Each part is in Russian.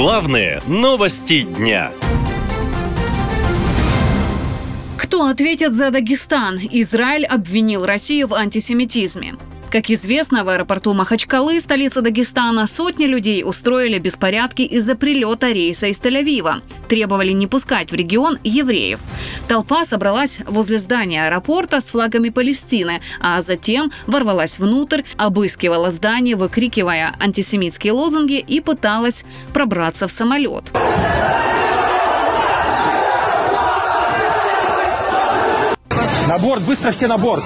Главные новости дня. Кто ответит за Дагестан? Израиль обвинил Россию в антисемитизме. Как известно, в аэропорту Махачкалы, столица Дагестана, сотни людей устроили беспорядки из-за прилета рейса из Тель-Авива. Требовали не пускать в регион евреев. Толпа собралась возле здания аэропорта с флагами Палестины, а затем ворвалась внутрь, обыскивала здание, выкрикивая антисемитские лозунги и пыталась пробраться в самолет. На борт, быстро все на борт!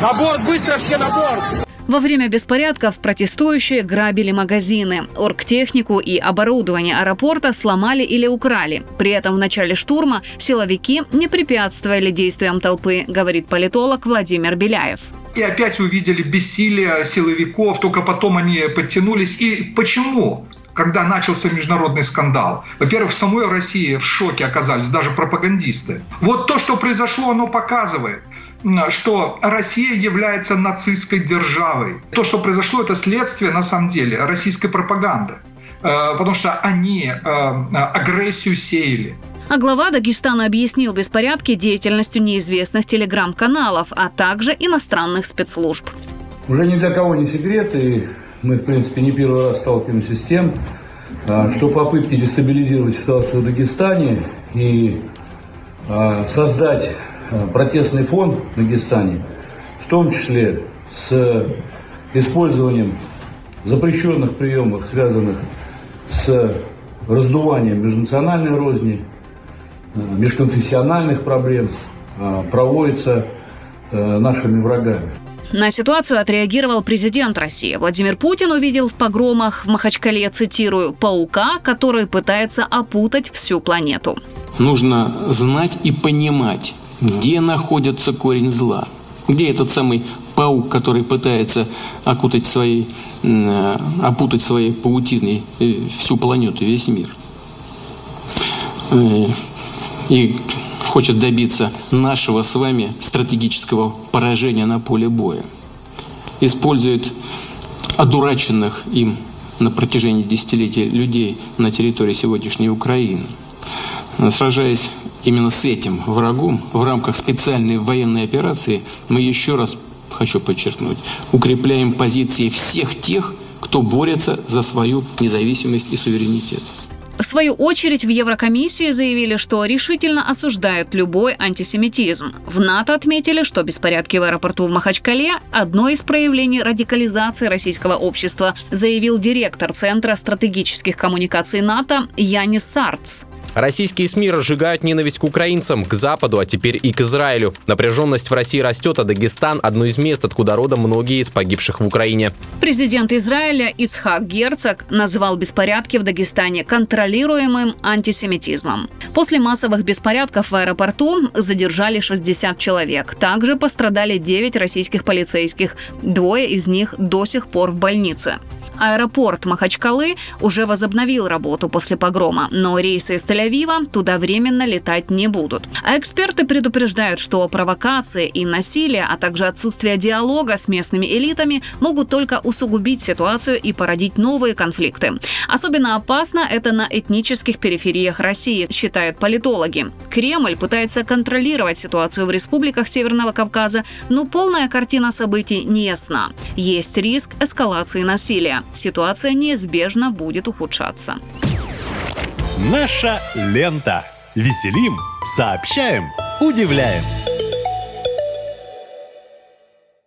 На борт, быстро все на борт! Во время беспорядков протестующие грабили магазины, оргтехнику и оборудование аэропорта сломали или украли. При этом в начале штурма силовики не препятствовали действиям толпы, говорит политолог Владимир Беляев. И опять увидели бессилие силовиков, только потом они подтянулись. И почему? когда начался международный скандал. Во-первых, в самой России в шоке оказались даже пропагандисты. Вот то, что произошло, оно показывает, что Россия является нацистской державой. То, что произошло, это следствие, на самом деле, российской пропаганды. Э, потому что они э, агрессию сеяли. А глава Дагестана объяснил беспорядки деятельностью неизвестных телеграм-каналов, а также иностранных спецслужб. Уже ни для кого не секрет, и мы, в принципе, не первый раз сталкиваемся с тем, а, что попытки дестабилизировать ситуацию в Дагестане и а, создать протестный фон в Дагестане, в том числе с использованием запрещенных приемов, связанных с раздуванием межнациональной розни, межконфессиональных проблем, проводится нашими врагами. На ситуацию отреагировал президент России. Владимир Путин увидел в погромах в Махачкале, цитирую, «паука, который пытается опутать всю планету». Нужно знать и понимать, где находится корень зла, где этот самый паук, который пытается окутать своей, опутать своей паутиной э, всю планету, весь мир. Э, и хочет добиться нашего с вами стратегического поражения на поле боя. Использует одураченных им на протяжении десятилетий людей на территории сегодняшней Украины. Сражаясь именно с этим врагом в рамках специальной военной операции, мы еще раз, хочу подчеркнуть, укрепляем позиции всех тех, кто борется за свою независимость и суверенитет. В свою очередь в Еврокомиссии заявили, что решительно осуждают любой антисемитизм. В НАТО отметили, что беспорядки в аэропорту в Махачкале – одно из проявлений радикализации российского общества, заявил директор Центра стратегических коммуникаций НАТО Янис Сарц. Российские СМИ разжигают ненависть к украинцам, к Западу, а теперь и к Израилю. Напряженность в России растет, а Дагестан – одно из мест, откуда родом многие из погибших в Украине. Президент Израиля Ицхак Герцог назвал беспорядки в Дагестане контролируемым антисемитизмом. После массовых беспорядков в аэропорту задержали 60 человек. Также пострадали 9 российских полицейских. Двое из них до сих пор в больнице. Аэропорт Махачкалы уже возобновил работу после погрома, но рейсы из Тель-Авива туда временно летать не будут. А эксперты предупреждают, что провокации и насилие, а также отсутствие диалога с местными элитами могут только усугубить ситуацию и породить новые конфликты. Особенно опасно это на этнических перифериях России, считают политологи. Кремль пытается контролировать ситуацию в республиках Северного Кавказа, но полная картина событий не ясна. Есть риск эскалации насилия ситуация неизбежно будет ухудшаться. Наша лента. Веселим, сообщаем, удивляем.